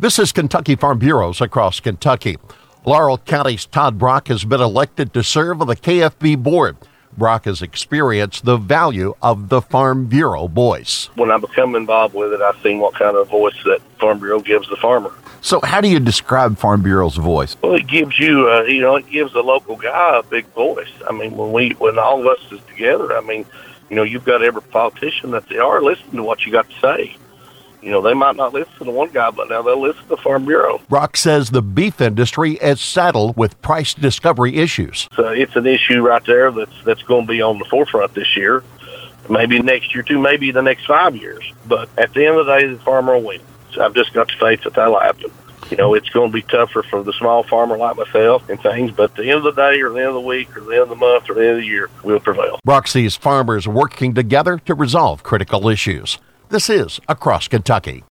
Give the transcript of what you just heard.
This is Kentucky Farm Bureaus across Kentucky. Laurel County's Todd Brock has been elected to serve on the KFB board. Brock has experienced the value of the Farm Bureau voice. When I become involved with it, I've seen what kind of voice that Farm Bureau gives the farmer. So, how do you describe Farm Bureau's voice? Well, it gives you, uh, you know, it gives the local guy a big voice. I mean, when we, when all of us is together, I mean, you know, you've got every politician that they are listening to what you got to say. You know, they might not listen to one guy, but now they'll listen to Farm Bureau. Brock says the beef industry is saddled with price discovery issues. So it's an issue right there that's that's going to be on the forefront this year, maybe next year too, maybe the next five years. But at the end of the day, the farmer will win. So I've just got to faith that that'll happen. You know, it's going to be tougher for the small farmer like myself and things, but at the end of the day, or the end of the week, or the end of the month, or the end of the year, we'll prevail. Brock sees farmers working together to resolve critical issues. This is Across Kentucky.